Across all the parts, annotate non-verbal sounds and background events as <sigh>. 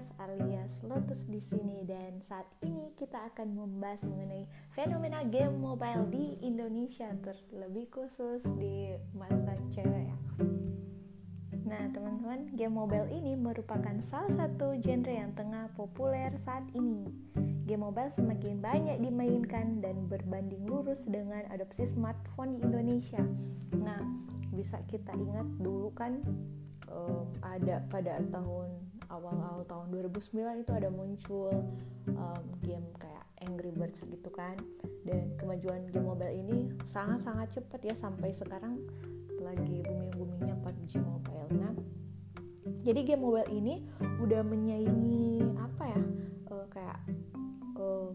Kras alias Lotus di sini dan saat ini kita akan membahas mengenai fenomena game mobile di Indonesia terlebih khusus di mata cewek. Nah teman-teman game mobile ini merupakan salah satu genre yang tengah populer saat ini. Game mobile semakin banyak dimainkan dan berbanding lurus dengan adopsi smartphone di Indonesia. Nah bisa kita ingat dulu kan um, ada pada tahun awal-awal tahun 2009 itu ada muncul um, game kayak Angry Birds gitu kan. Dan kemajuan game mobile ini sangat-sangat cepat ya sampai sekarang lagi booming-boomingnya PUBG Mobile. Nah jadi game mobile ini udah menyaingi apa ya uh, kayak um,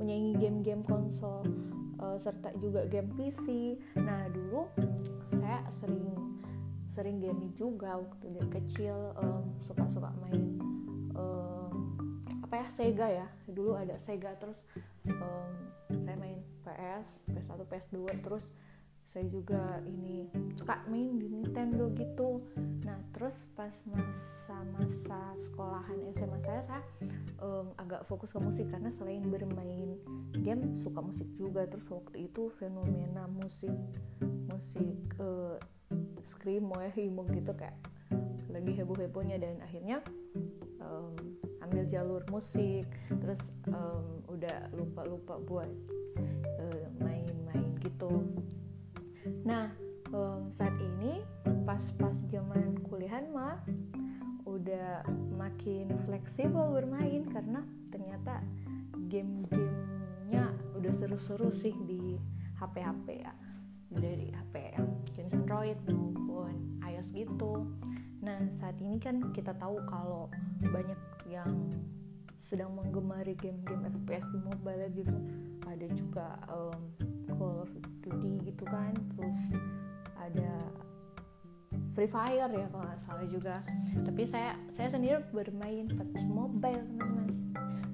menyaingi game-game konsol uh, serta juga game PC nah dulu saya sering sering gaming juga waktu dia kecil suka suka-suka main um, apa ya Sega ya. Dulu ada Sega terus um, saya main PS PS1 PS2 terus saya juga ini suka main di Nintendo gitu. Nah terus pas masa-masa sekolahan SMA saya saya um, agak fokus ke musik karena selain bermain game suka musik juga. Terus waktu itu fenomena musik musik uh, screamo ya himo gitu kayak lagi heboh hebohnya dan akhirnya um, ambil jalur musik terus um, udah lupa lupa buat main-main uh, gitu. Nah um, saat ini pas-pas zaman kuliahan mah udah makin fleksibel bermain. Karena ternyata game-gamenya udah seru-seru sih di HP-HP ya. Dari HP yang jenis Android maupun iOS gitu. Nah saat ini kan kita tahu kalau banyak yang sedang menggemari game-game FPS di mobile gitu. Ada juga um, Call of Duty gitu kan, terus ada Free Fire ya kalau nggak salah juga. Tapi saya saya sendiri bermain PUBG Mobile teman-teman.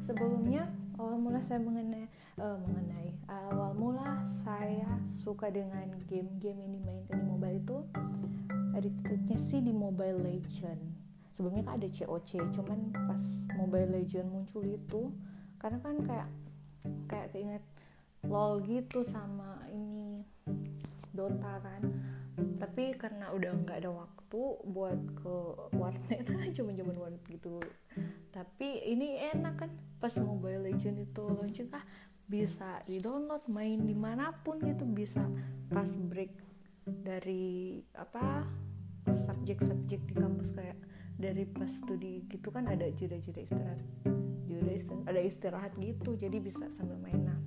Sebelumnya awal mula saya mengenai uh, mengenai awal mula saya suka dengan game-game yang dimainkan di mobile itu. Addictednya sih di Mobile Legend. Sebelumnya kan ada COC cuman pas Mobile Legend muncul itu karena kan kayak kayak keinget lol gitu sama ini Dota kan. Tapi karena udah nggak ada waktu buat ke warnet <laughs> cuma zaman warnet gitu. Tapi ini enak kan pas Mobile Legend itu launching ah bisa di download main di mana pun gitu bisa pas break dari apa subjek-subjek di kampus kayak dari pas studi gitu kan ada jeda-jeda istirahat jeda istirahat ada istirahat gitu jadi bisa sambil main nah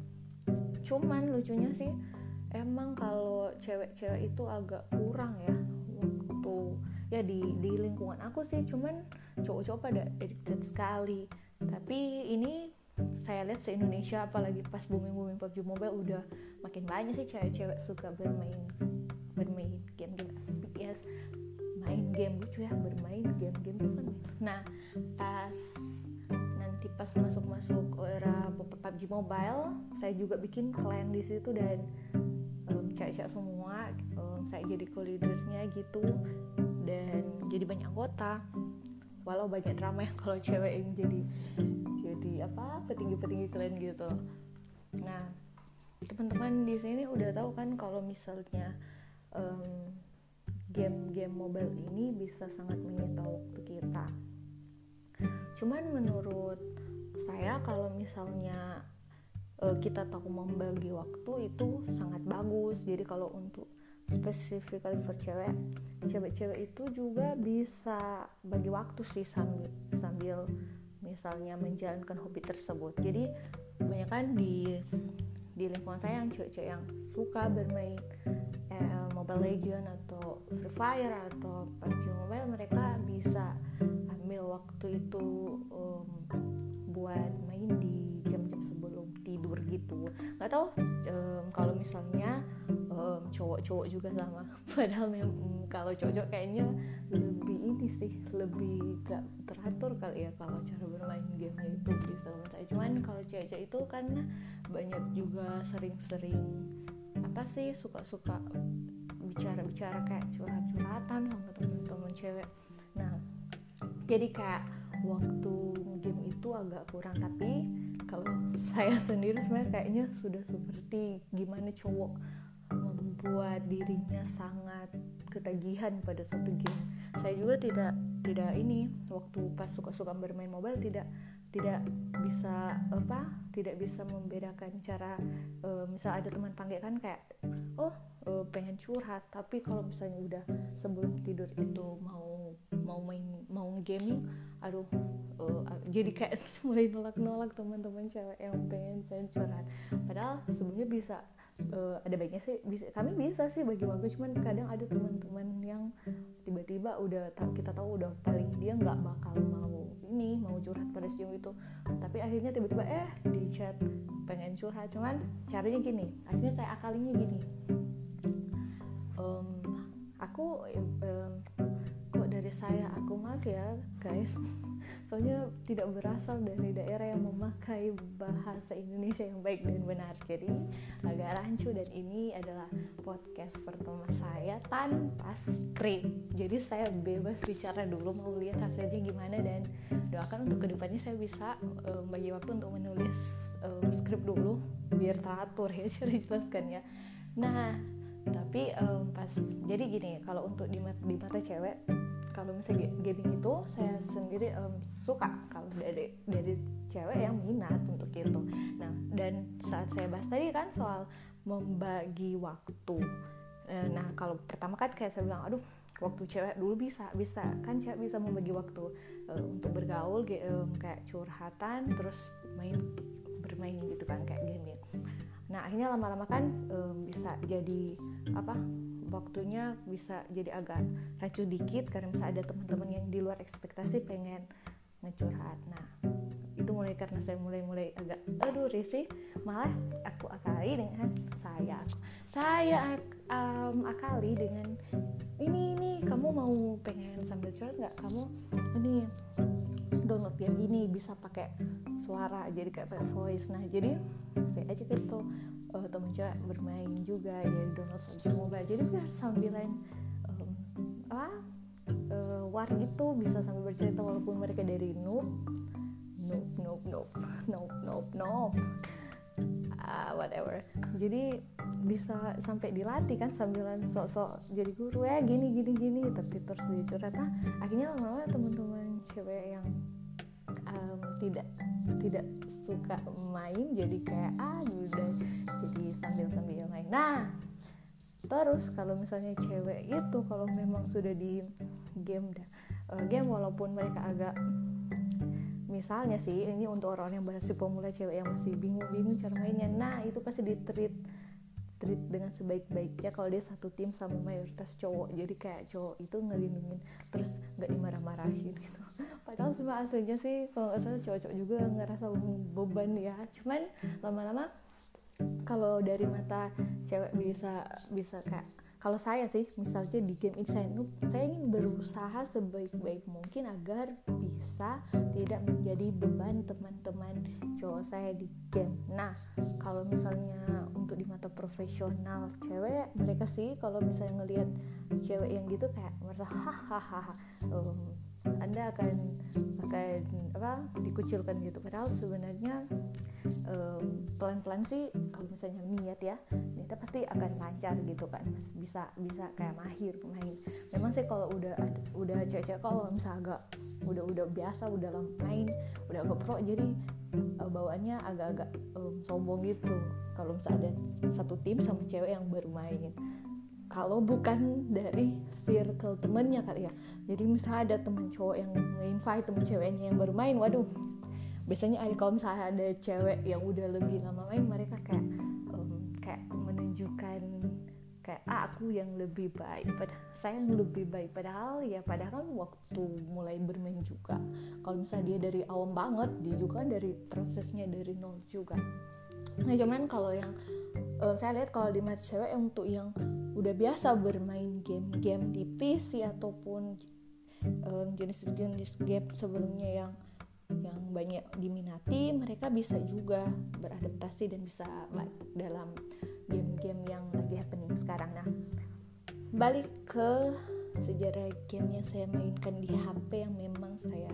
cuman lucunya sih emang kalau cewek-cewek itu agak kurang ya waktu ya di di lingkungan aku sih cuman cowok-cowok pada addicted sekali. Tapi ini saya lihat se Indonesia apalagi pas booming booming PUBG Mobile udah makin banyak sih cewek-cewek suka bermain bermain game-game FPS main game lucu ya bermain game-game tuh kan. Nah pas nanti pas masuk-masuk era PUBG Mobile saya juga bikin clan di situ dan um, cewek-cewek semua um, saya jadi co-leadersnya gitu. Dan jadi banyak anggota. Walau banyak drama ya <laughs> kalau cewek yang jadi jadi apa petinggi-petinggi kalian gitu. Nah teman-teman di sini udah tahu kan kalau misalnya um, game-game mobile ini bisa sangat menyita waktu kita. Cuman menurut saya kalau misalnya uh, kita tahu membagi waktu itu sangat bagus. Jadi kalau untuk specifically for cewek cewek-cewek itu juga bisa bagi waktu sih sambil sambil misalnya menjalankan hobi tersebut. Jadi banyak kan di di lingkungan saya yang cewek-cewek yang suka bermain eh, Mobile Legend atau Free Fire atau PUBG Mobile mereka bisa ambil waktu itu um, buat main di jam-jam sebelum tidur gitu. Nggak tahu cowok-cowok juga sama. <laughs> Padahal memang kalau cowok kayaknya lebih ini sih lebih gak teratur kali ya kalau cara bermain game itu bisa saya cuman kalau cewek-cewek itu kan banyak juga sering-sering apa sih suka-suka bicara-bicara kayak curhat-curhatan sama teman-teman cewek. Nah jadi kayak waktu game itu agak kurang tapi kalau <laughs> saya sendiri sebenarnya kayaknya sudah seperti gimana cowok membuat dirinya sangat ketagihan pada satu game. Saya juga tidak tidak ini waktu pas suka-suka bermain mobile tidak tidak bisa apa tidak bisa membedakan cara uh, misal ada teman panggil kan kayak oh uh, pengen curhat tapi kalau misalnya udah sebelum tidur itu mau mau main mau gaming aduh uh, jadi kayak <laughs> mulai nolak-nolak teman-teman cewek yang pengen pengen curhat. Padahal sebelumnya bisa uh, ada baiknya sih bisa kami bisa sih bagi waktu. Cuman kadang ada teman-teman yang tiba-tiba udah kita tahu udah paling dia nggak bakal mau ini mau curhat pada sejauh itu. Tapi akhirnya tiba-tiba eh di chat pengen curhat. Cuman caranya gini akhirnya saya akalinya gini. Um, aku um, kok dari saya aku maaf ya guys soalnya tidak berasal dari daerah yang memakai bahasa Indonesia yang baik dan benar. Jadi agak rancu dan ini adalah podcast pertama saya tanpa skrip. Jadi saya bebas bicara dulu mau lihat hasilnya gimana dan doakan untuk ke depannya saya bisa um, bagi waktu untuk menulis um, skrip dulu biar teratur ya <laughs> cara jelaskan ya. Nah tapi um, pas jadi gini kalau untuk di, di mata cewek kalau misalnya gaming itu saya sendiri um, suka kalau dari dari cewek yang minat untuk itu. Nah dan saat saya bahas tadi kan soal membagi waktu. Eh, nah kalau pertama kan kayak saya bilang aduh waktu cewek dulu bisa bisa. Kan cewek bisa membagi waktu uh, untuk bergaul kayak curhatan terus main bermain gitu kan kayak gaming nah akhirnya lama-lama kan um, bisa jadi apa waktunya bisa jadi agak racu dikit karena bisa ada teman-teman yang di luar ekspektasi pengen ngecurhat. Nah itu mulai karena saya mulai-mulai agak aduh risih malah aku akali dengan saya. Saya um, akali dengan ini ini kamu mau pengen sambil curhat nggak? Kamu ini download game ini bisa pakai suara jadi kayak voice. Nah jadi kayak aja gitu uh, temen cewek bermain juga ya download di mobile. Jadi biar sambilan um, apa uh, war gitu bisa sambil bercerita walaupun mereka dari noob noob noob noob <laughs> noob noob noob. Uh, whatever. Jadi bisa sampai dilatih kan sambilan sok-sok jadi guru ya gini gini gini tapi terus dicurhat. Ah akhirnya lama-lama teman-teman cewek yang um, tidak tidak suka main jadi kayak ah udah jadi sambil sambil main nah terus kalau misalnya cewek itu kalau memang sudah di game uh, game walaupun mereka agak misalnya sih ini untuk orang yang masih pemula cewek yang masih bingung-bingung cara mainnya nah itu pasti di treat treat dengan sebaik-baiknya kalau dia satu tim sama mayoritas cowok. Jadi kayak cowok itu ngelindungin terus nggak dimarah-marahin gitu padahal semua aslinya sih kalau nggak salah cowok-cowok juga ngerasa beban ya. Cuman lama-lama kalau dari mata cewek bisa bisa kayak kalau saya sih misalnya di game Insanoob saya ingin berusaha sebaik-baik mungkin agar bisa tidak menjadi beban teman-teman cowok saya di game. Nah kalau misalnya untuk di mata profesional cewek mereka sih kalau misalnya ngelihat cewek yang gitu kayak merasa hahaha um, anda akan akan apa dikucilkan gitu. Padahal sebenarnya um, pelan-pelan sih kalau misalnya niat ya kita pasti akan lancar gitu kan. Bisa bisa kayak mahir main memang sih kalau udah udah cewek-cewek kalau misalnya agak udah udah biasa udah lama main udah agak pro jadi uh, bawaannya agak-agak um, sombong gitu. Kalau misalnya ada satu tim sama cewek yang bermain kalau bukan dari circle temennya kali ya. Jadi misalnya ada temen cowok yang nge-invite temen ceweknya yang baru main waduh. Biasanya ada kalau misalnya ada cewek yang udah lebih lama main mereka kayak um, kayak menunjukkan kayak ah, aku yang lebih baik. Padahal saya yang lebih baik. Padahal ya padahal kan waktu mulai bermain juga kalau misalnya dia dari awam banget dia juga dari prosesnya dari nol juga. Nah cuman kalau yang uh, saya lihat kalau di match cewek untuk yang udah biasa bermain game-game di PC ataupun jenis-jenis game sebelumnya yang yang banyak diminati mereka bisa juga beradaptasi dan bisa dalam game-game yang lagi happening sekarang. Nah balik ke sejarah game yang saya mainkan di HP yang memang saya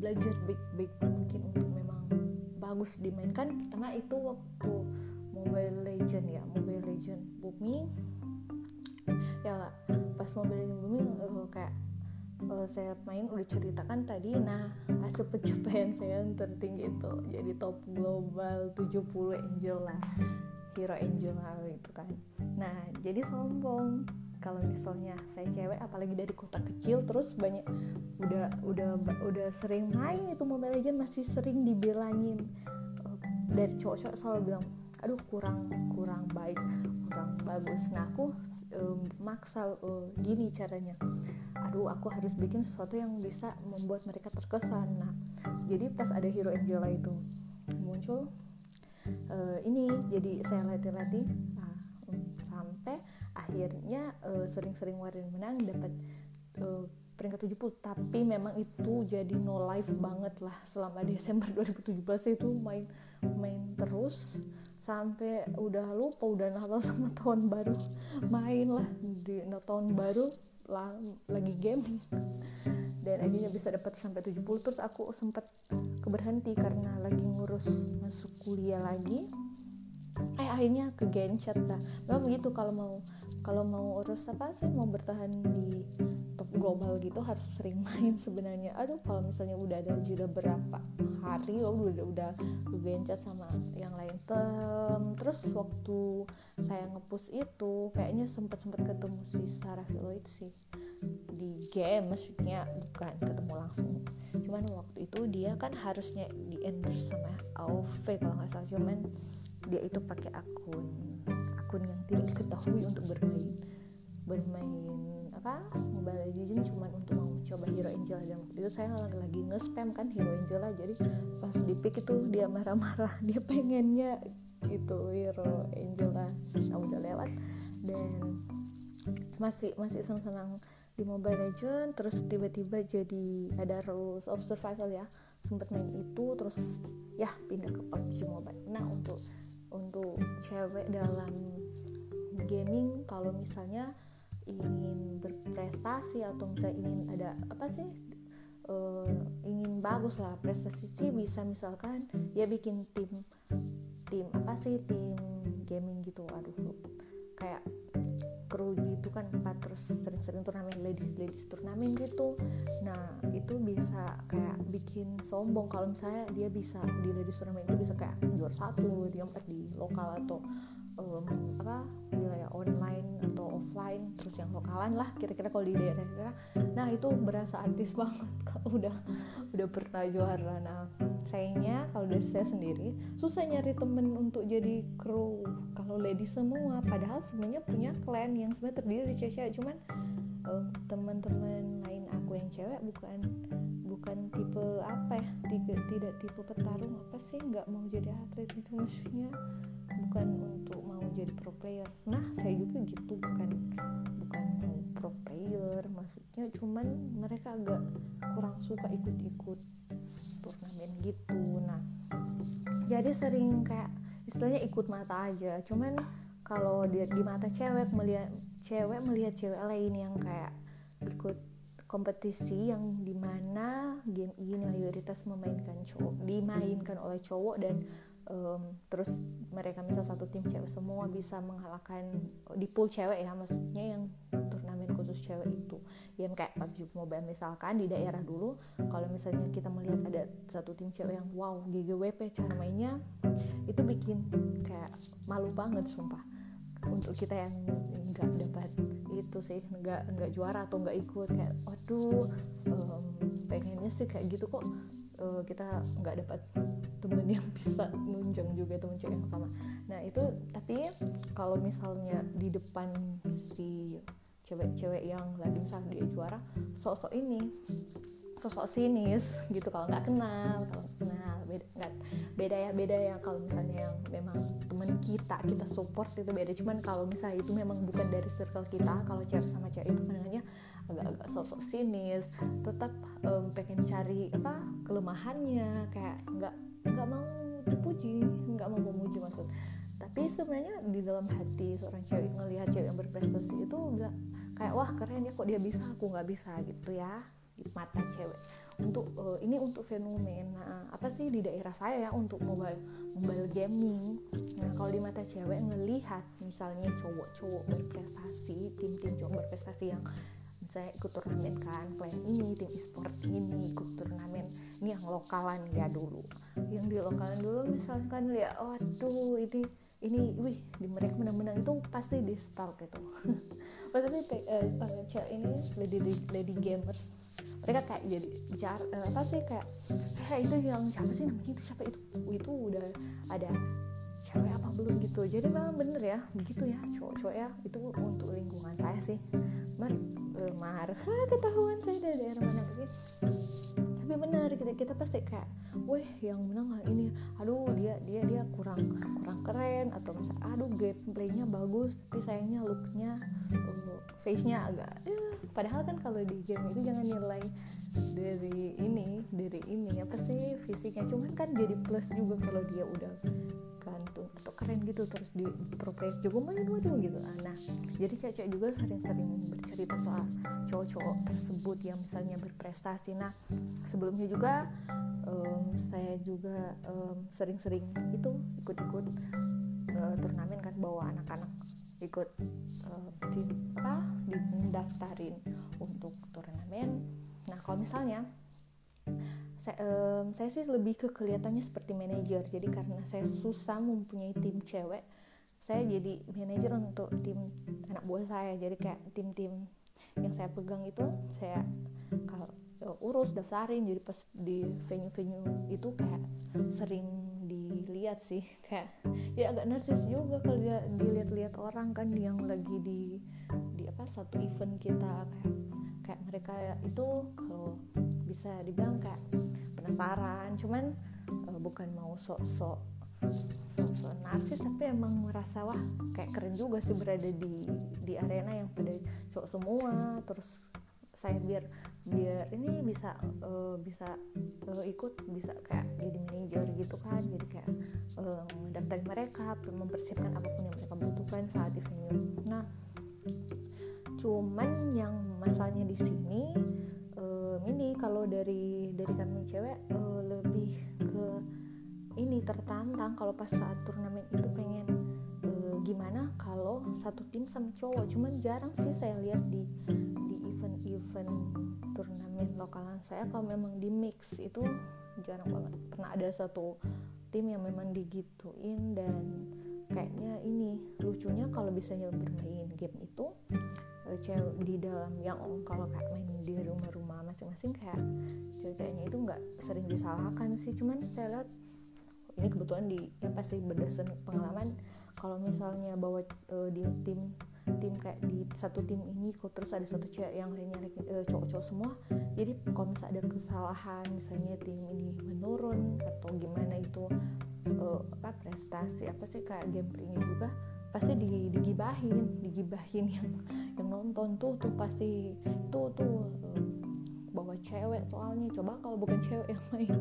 belajar baik-baik mungkin untuk memang bagus dimainkan. Pertama itu waktu Mobile Legend ya Mobile Legend booming pas Mobile Legend booming uh, kayak uh, saya main udah ceritakan tadi nah hasil pencapaian saya yang tertinggi itu jadi top global 70 angel lah hero angel lah itu kan. Nah jadi sombong. Kalau misalnya saya cewek apalagi dari kota kecil terus banyak udah udah udah sering main itu Mobile Legend masih sering dibilangin. Dari cowok-cowok selalu bilang aduh kurang kurang baik kurang bagus. Nah aku um, maksa uh, gini caranya. Aduh aku harus bikin sesuatu yang bisa membuat mereka terkesan. Nah jadi pas ada hero Angela itu muncul uh, ini jadi saya latih-latih. Nah, sampai akhirnya uh, sering-sering warin menang dapat uh, peringkat 70 tapi memang itu jadi no life banget lah selama <laughs> Desember 2017 itu main main terus sampai udah lupa udah Natal sama tahun baru. Main lah di tahun baru lah, lagi gaming dan akhirnya bisa dapat sampai 70 terus aku sempat keberhenti karena lagi ngurus masuk kuliah lagi. Eh akhirnya ke gencet lah memang begitu kalau mau kalau mau urus apa sih mau bertahan di top global gitu harus sering <laughs> main sebenarnya. Aduh kalau misalnya udah ada jeda berapa hari oh udah udah gencet sama yang lain. Tem, terus waktu saya ngepus itu kayaknya sempat sempat ketemu si Sarah Lloyd sih. Di game maksudnya bukan ketemu langsung. Cuman waktu itu dia kan harusnya di endorse sama Auve kalau nggak salah. Cuman dia itu pakai akun akun yang tidak diketahui untuk bermain. Bermain apa Mobile Legends cuma untuk mau coba Hero Angela dan waktu itu saya lagi nge-spam kan Hero Angela jadi pas di pick itu dia marah-marah <laughs> dia pengennya itu Hero Angela nah udah lewat. Dan masih masih senang-senang di Mobile Legends terus tiba-tiba jadi ada Rules of Survival ya. Sempat main itu terus ya pindah ke PUBG Mobile. Nah untuk untuk cewek dalam gaming kalau misalnya ingin berprestasi atau misalnya ingin ada apa sih uh, ingin bagus lah prestasi sih bisa misalkan ya bikin tim tim apa sih tim gaming gitu aduh kayak kru kan empat terus sering-sering turnamen ladies ladies turnamen gitu. Nah itu bisa kayak bikin sombong. Kalau misalnya dia bisa di ladies turnamen itu bisa kayak juara satu dia empat di lokal atau um, apa wilayah online atau offline terus yang lokalan lah kira-kira kalau di daerah-daerah nah itu berasa artis <laughs> banget kalau udah udah pernah juara nah sayangnya kalau dari saya sendiri susah nyari temen untuk jadi kru. Kalau lady semua padahal sebenarnya punya klan yang sebenarnya terdiri dari cewek cuman um, teman-teman lain aku yang cewek bukan bukan tipe apa ya tidak tidak tipe petarung apa sih nggak mau jadi atlet itu maksudnya bukan untuk mau jadi pro player. Nah saya juga gitu bukan bukan mau pro player maksudnya cuman mereka agak kurang suka ikut-ikut turnamen gitu. Nah jadi sering kayak istilahnya ikut mata aja cuman kalau di, di mata cewek melihat cewek melihat cewek lain yang kayak ikut kompetisi yang di mana game ini mayoritas memainkan cowok dimainkan oleh cowok dan um, terus mereka misal satu tim cewek semua bisa mengalahkan di pool cewek ya maksudnya yang turnamen khusus cewek itu. Yang kayak PUBG Mobile misalkan di daerah dulu kalau misalnya kita melihat ada satu tim cewek yang wow GGWP cara mainnya itu bikin kayak malu banget sumpah untuk kita yang nggak dapat itu sih nggak nggak juara atau nggak ikut kayak waduh um, pengennya sih kayak gitu kok. Uh, kita nggak dapat temen yang <laughs> bisa nunjang juga temen cewek yang sama. Nah itu tapi kalau misalnya di depan si cewek-cewek yang lagi misalnya dia juara sosok ini sosok sinis gitu kalau nggak kenal kalau kenal beda nggak beda ya beda ya kalau misalnya yang memang temen kita kita support itu beda. Cuman kalau misalnya itu memang bukan dari circle kita kalau cewek sama cewek itu pandangannya agak-agak sosok sinis tetap um, pengen cari apa kelemahannya kayak nggak nggak mau dipuji nggak mau memuji maksud. Tapi sebenarnya di dalam hati seorang cewek ngelihat cewek yang berprestasi itu bilang kayak wah keren ya kok dia bisa aku nggak bisa gitu ya mata cewek. Untuk uh, ini untuk fenomena apa sih di daerah saya ya untuk mobile mobile gaming. Nah kalau di mata cewek ngelihat misalnya cowok-cowok berprestasi tim-tim cowok berprestasi yang misalnya ikut turnamen kan klien ini tim e-sport ini ikut turnamen ini yang lokalan ya dulu. Yang di lokalan dulu misalkan lihat oh aduh ini ini wih di mereka menang-menang itu pasti di stalk gitu. <laughs> Maksudnya uh, cewek ini lady lady gamers mereka kayak jadi bicara uh, apa sih kayak eh itu yang siapa sih namanya? Itu siapa? Itu itu udah ada cewek apa belum? Gitu. Jadi memang bener ya begitu ya cowok-cowok ya. Itu untuk lingkungan saya sih. Mar uh, mar <laughs> ketahuan saya dari daerah mana gitu tapi benar kita kita pasti kayak weh yang menang lah ini. Aduh dia dia dia kurang kurang keren atau misalnya aduh gameplaynya bagus tapi sayangnya looknya uh, face nya agak eh, padahal kan kalau di game itu jangan nilai dari ini dari ini apa sih fisiknya. Cuman kan jadi plus juga kalau dia udah atau keren gitu terus di pro player juga macam-macam gitu. Nah jadi cewek juga sering-sering bercerita soal cowok-cowok tersebut yang misalnya berprestasi. Nah sebelumnya juga um, saya juga sering sering-sering itu ikut-ikut uh, turnamen kan bawa anak-anak ikut uh, di apa didaftarin untuk turnamen. Nah kalau misalnya saya, um, saya sih lebih ke kelihatannya seperti manajer. Jadi karena saya susah mempunyai tim cewek saya jadi manajer untuk tim anak buah saya. Jadi kayak tim-tim yang saya pegang itu saya kalau urus daftarin jadi pas di venue-venue itu kayak sering dilihat sih. <laughs> Kayak ya agak narsis juga kalau dilihat-lihat orang kan yang lagi di di apa satu event kita kayak kayak mereka itu kalau bisa dibilang kayak penasaran cuman uh, bukan mau sok-sok sok-sok narsis tapi emang merasa wah kayak keren juga sih berada di di arena yang pada cowok semua. Terus saya biar biar ini bisa uh, bisa uh, ikut bisa kayak jadi manajer gitu kan. Jadi kayak uh, mendaftar mereka mempersiapkan apa pun yang mereka butuhkan saat di venue nah cuman yang masalahnya di sini um, ini kalau dari dari kami cewek uh, lebih ke ini tertantang kalau pas saat turnamen itu pengen uh, gimana kalau satu tim sama cowok. Cuman jarang sih saya lihat di di event-event turnamen lokalan saya kalau memang di mix itu jarang banget. Pernah ada satu tim yang memang digituin dan kayaknya ini lucunya kalau bisa bermain game itu cewek di dalam yang kalau kayak main di rumah-rumah masing-masing kayak cewek-ceweknya itu nggak sering disalahkan sih. Cuman saya lihat ini kebetulan di yang pasti berdasarkan pengalaman kalau misalnya bawa uh, di tim tim kayak di satu tim ini kok terus ada satu cewek yang lainnya uh, cowok-cowok semua jadi kalau misalnya ada kesalahan misalnya tim ini menurun atau gimana itu uh, apa prestasi apa sih kayak gameplaynya juga pasti digibahin digibahin yang yang nonton tuh tuh pasti tuh tuh uh, bawa cewek soalnya. Coba kalau bukan <laughs> cewek yang main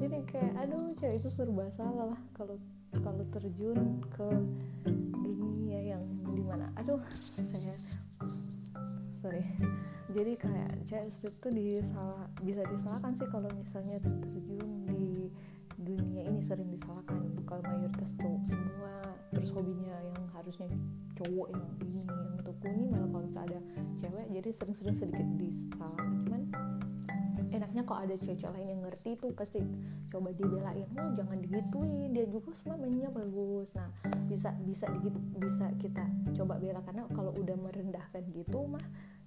jadi kayak aduh cewek itu serba salah lah kalau kalau terjun ke dunia yang di mana. Aduh saya sorry. Jadi kayak cewek itu disalah bisa disalahkan sih kalau misalnya terjun di dunia ini sering disalahkan kalau mayoritas cowok semua. Terus hobinya yang harusnya cowok yang ini yang tekuni malah kalau misalnya ada cewek jadi sering-sering sedikit disalahkan cuman enaknya kok ada cewek lain yang ngerti tuh pasti coba dibelain. Oh jangan digituin dia juga semua mainnya bagus. Nah bisa bisa bisa kita coba bela. Karena kalau udah merendahkan gitu mah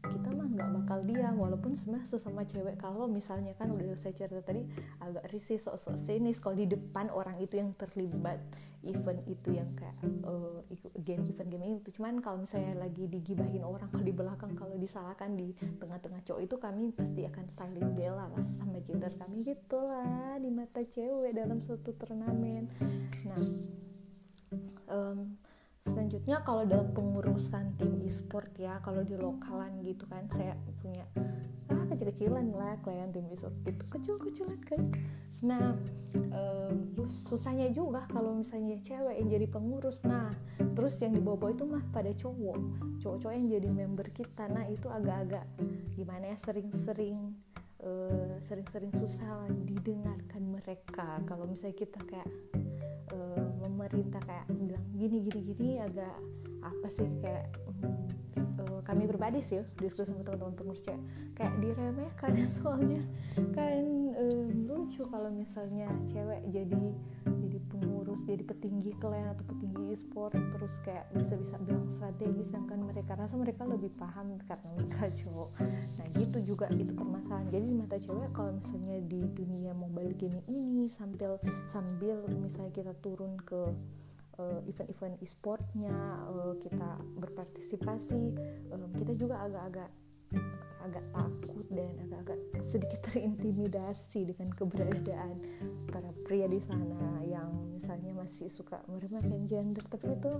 kita mah nggak bakal dia walaupun sebenarnya sesama cewek kalau misalnya kan udah saya cerita tadi agak risih sok-sok sinis kalau di depan orang itu yang terlibat event itu yang kayak uh, game event game itu. Cuman kalau misalnya lagi digibahin orang kalau di belakang kalau disalahkan di tengah-tengah cowok itu kami pasti akan saling bela lah sesama gender kami gitulah di mata cewek dalam suatu turnamen. Nah um, selanjutnya kalau dalam pengurusan tim e-sport ya kalau di lokalan gitu kan saya punya ah kecil-kecilan lah klien tim e-sport. Itu kecil-kecilan guys. Nah um, susahnya juga kalau misalnya cewek yang jadi pengurus. Nah terus yang dibawa-bawa itu mah pada cowok. Cowok-cowok yang jadi member kita. Nah itu agak-agak gimana ya sering-sering uh, sering-sering susah didengarkan mereka. Kalau misalnya kita kayak uh, memerintah kayak bilang gini gini gini agak apa sih? Kayak uh, kami berbadi sih diskusi sama teman-teman pengurus cewek kayak diremehkan ya <laughs> soalnya. Kan uh, lucu kalau misalnya cewek jadi pengurus jadi petinggi klan atau petinggi e-sport terus kayak bisa-bisa bilang strategis yang kan mereka rasa mereka lebih paham karena mereka <laughs> cowok. Nah gitu juga itu permasalahan. Jadi di mata cewek kalau misalnya di dunia mobile game ini sambil sambil misalnya kita turun ke uh, event-event e-sportnya uh, kita berpartisipasi um, kita juga agak-agak agak takut dan agak-agak sedikit terintimidasi dengan keberadaan para pria di sana yang misalnya masih suka meremehkan gender tapi itu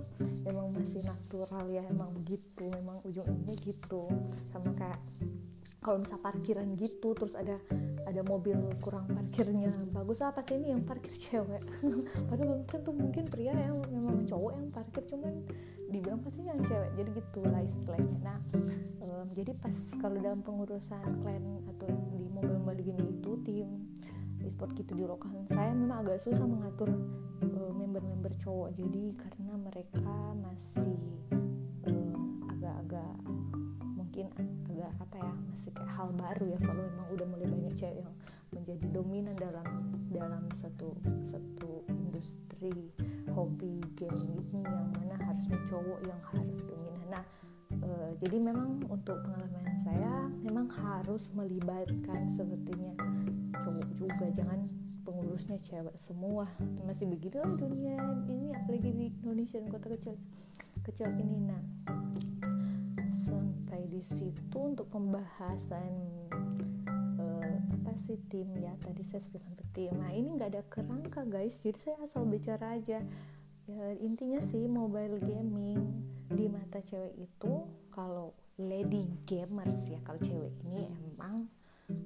emang masih natural ya emang begitu memang ujung-ujungnya gitu. Sama kayak kalau misal parkiran gitu terus ada ada mobil kurang parkirnya. Bagus apa sih ini yang parkir <laughs> cewek? Padahal belum tentu mungkin pria yang memang cowok yang parkir cuman dibilang pasti yang cewek. Jadi gitu lah istilahnya nah um, jadi pas kalau dalam pengurusan klan atau di mobil-mobil gini itu tim e-sport gitu di lokal saya memang agak susah mengatur uh, member-member cowok. Jadi karena mereka masih agak-agak kayak hal baru ya kalau memang udah mulai banyak cewek yang menjadi dominan dalam dalam satu satu industri hobi game ini yang mana harusnya cowok yang harus dominan. Nah e, jadi memang untuk pengalaman saya memang harus melibatkan sepertinya cowok juga. Jangan pengurusnya cewek semua. Masih begitu lah dunia ini apalagi di Indonesia kota kecil kecil ini. Nah sampai di situ untuk pembahasan uh, apa sih tim ya? Tadi saya sudah sampai tim. Nah ini nggak ada kerangka guys. Jadi saya asal bicara aja. Ya, intinya sih mobile gaming di mata cewek itu kalau lady gamers ya kalau cewek ini emang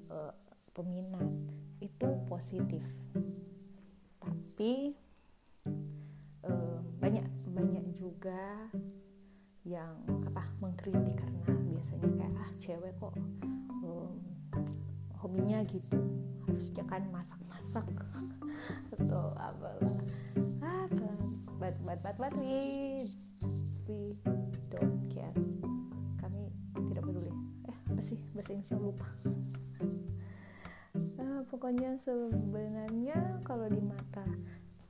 uh, peminat itu positif. Tapi uh, banyak banyak juga yang apa mengkritik karena biasanya kayak ah cewek kok um, hobinya gitu harusnya kan masak-masak. <laughs> Atau apa ah but but but but we we don't care. Kami tidak peduli. Eh apa sih bahasa Inggrisnya lupa. Uh, <laughs> pokoknya sebenarnya kalau di mata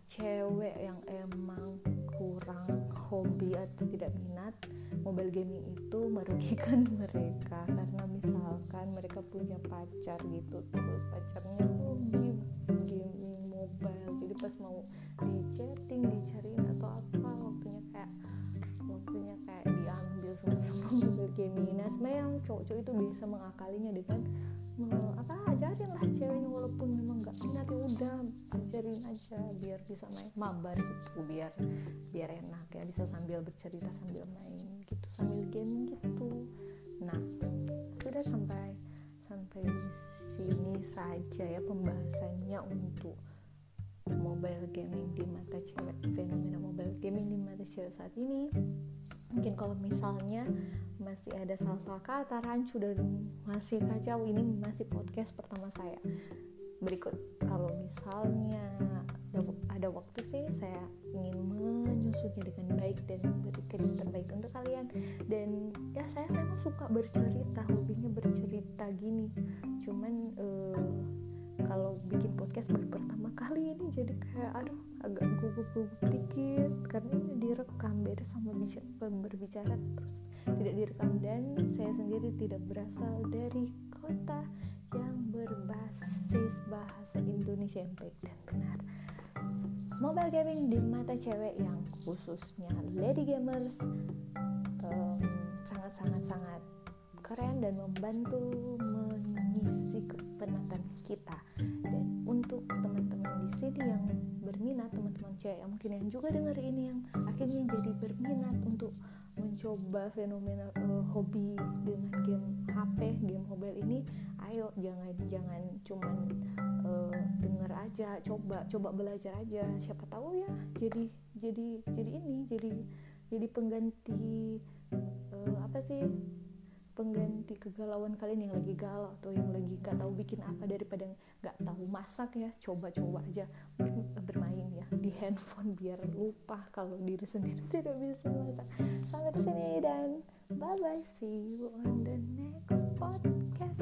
cewek yang emang kurang hobi atau tidak minat mobile gaming itu merugikan <laughs> mereka. Karena misalkan mereka punya pacar gitu terus pacarnya hobi gaming mobile. Jadi pas mau di chatting dicariin atau apa waktunya kayak waktunya kayak diambil semua semua mobile gaming. Nah yang cowok-cowok itu bisa mengakalinya dengan apa ajarin lah ceweknya walaupun memang nggak minat ya udah ajarin aja biar bisa main mabar gitu biar biar enak ya bisa sambil bercerita sambil main gitu sambil game gitu. Nah sudah sampai sampai sini saja ya pembahasannya untuk mobile gaming di mata cewek fenomena mobile gaming di mata cewek saat ini. Mungkin kalau misalnya masih ada salah-salah kata rancu dan masih kacau ini masih podcast pertama saya. Berikut kalau misalnya ada waktu sih saya ingin menyusunnya dengan baik dan memberikan yang terbaik untuk kalian. Dan ya saya memang suka bercerita hobinya bercerita gini. Cuman uh, kalau bikin podcast baru pertama kali ini jadi kayak aduh agak gugup-gugup dikit. Karena ini direkam beda sama bicara, berbicara terus tidak direkam. Dan saya sendiri tidak berasal dari kota yang berbasis bahasa Indonesia yang baik dan benar. Mobile gaming di mata cewek yang khususnya lady gamers sangat sangat sangat keren dan membantu mengisi kepenatan kita. Dan untuk teman-teman di sini yang berminat teman-teman cewek yang mungkin yang juga dengar ini yang akhirnya jadi berminat untuk mencoba fenomena uh, hobi dengan game HP game mobile ini ayo jangan jangan cuman uh, denger aja coba coba belajar aja. Siapa tahu ya jadi jadi jadi ini jadi jadi pengganti uh, apa sih pengganti kegalauan kalian yang lagi galau atau yang lagi nggak tahu bikin apa daripada nggak tahu masak ya coba-coba aja bermain ya di handphone biar lupa kalau diri sendiri <laughs> tidak bisa masak. Sampai sini dan bye bye see you on the next podcast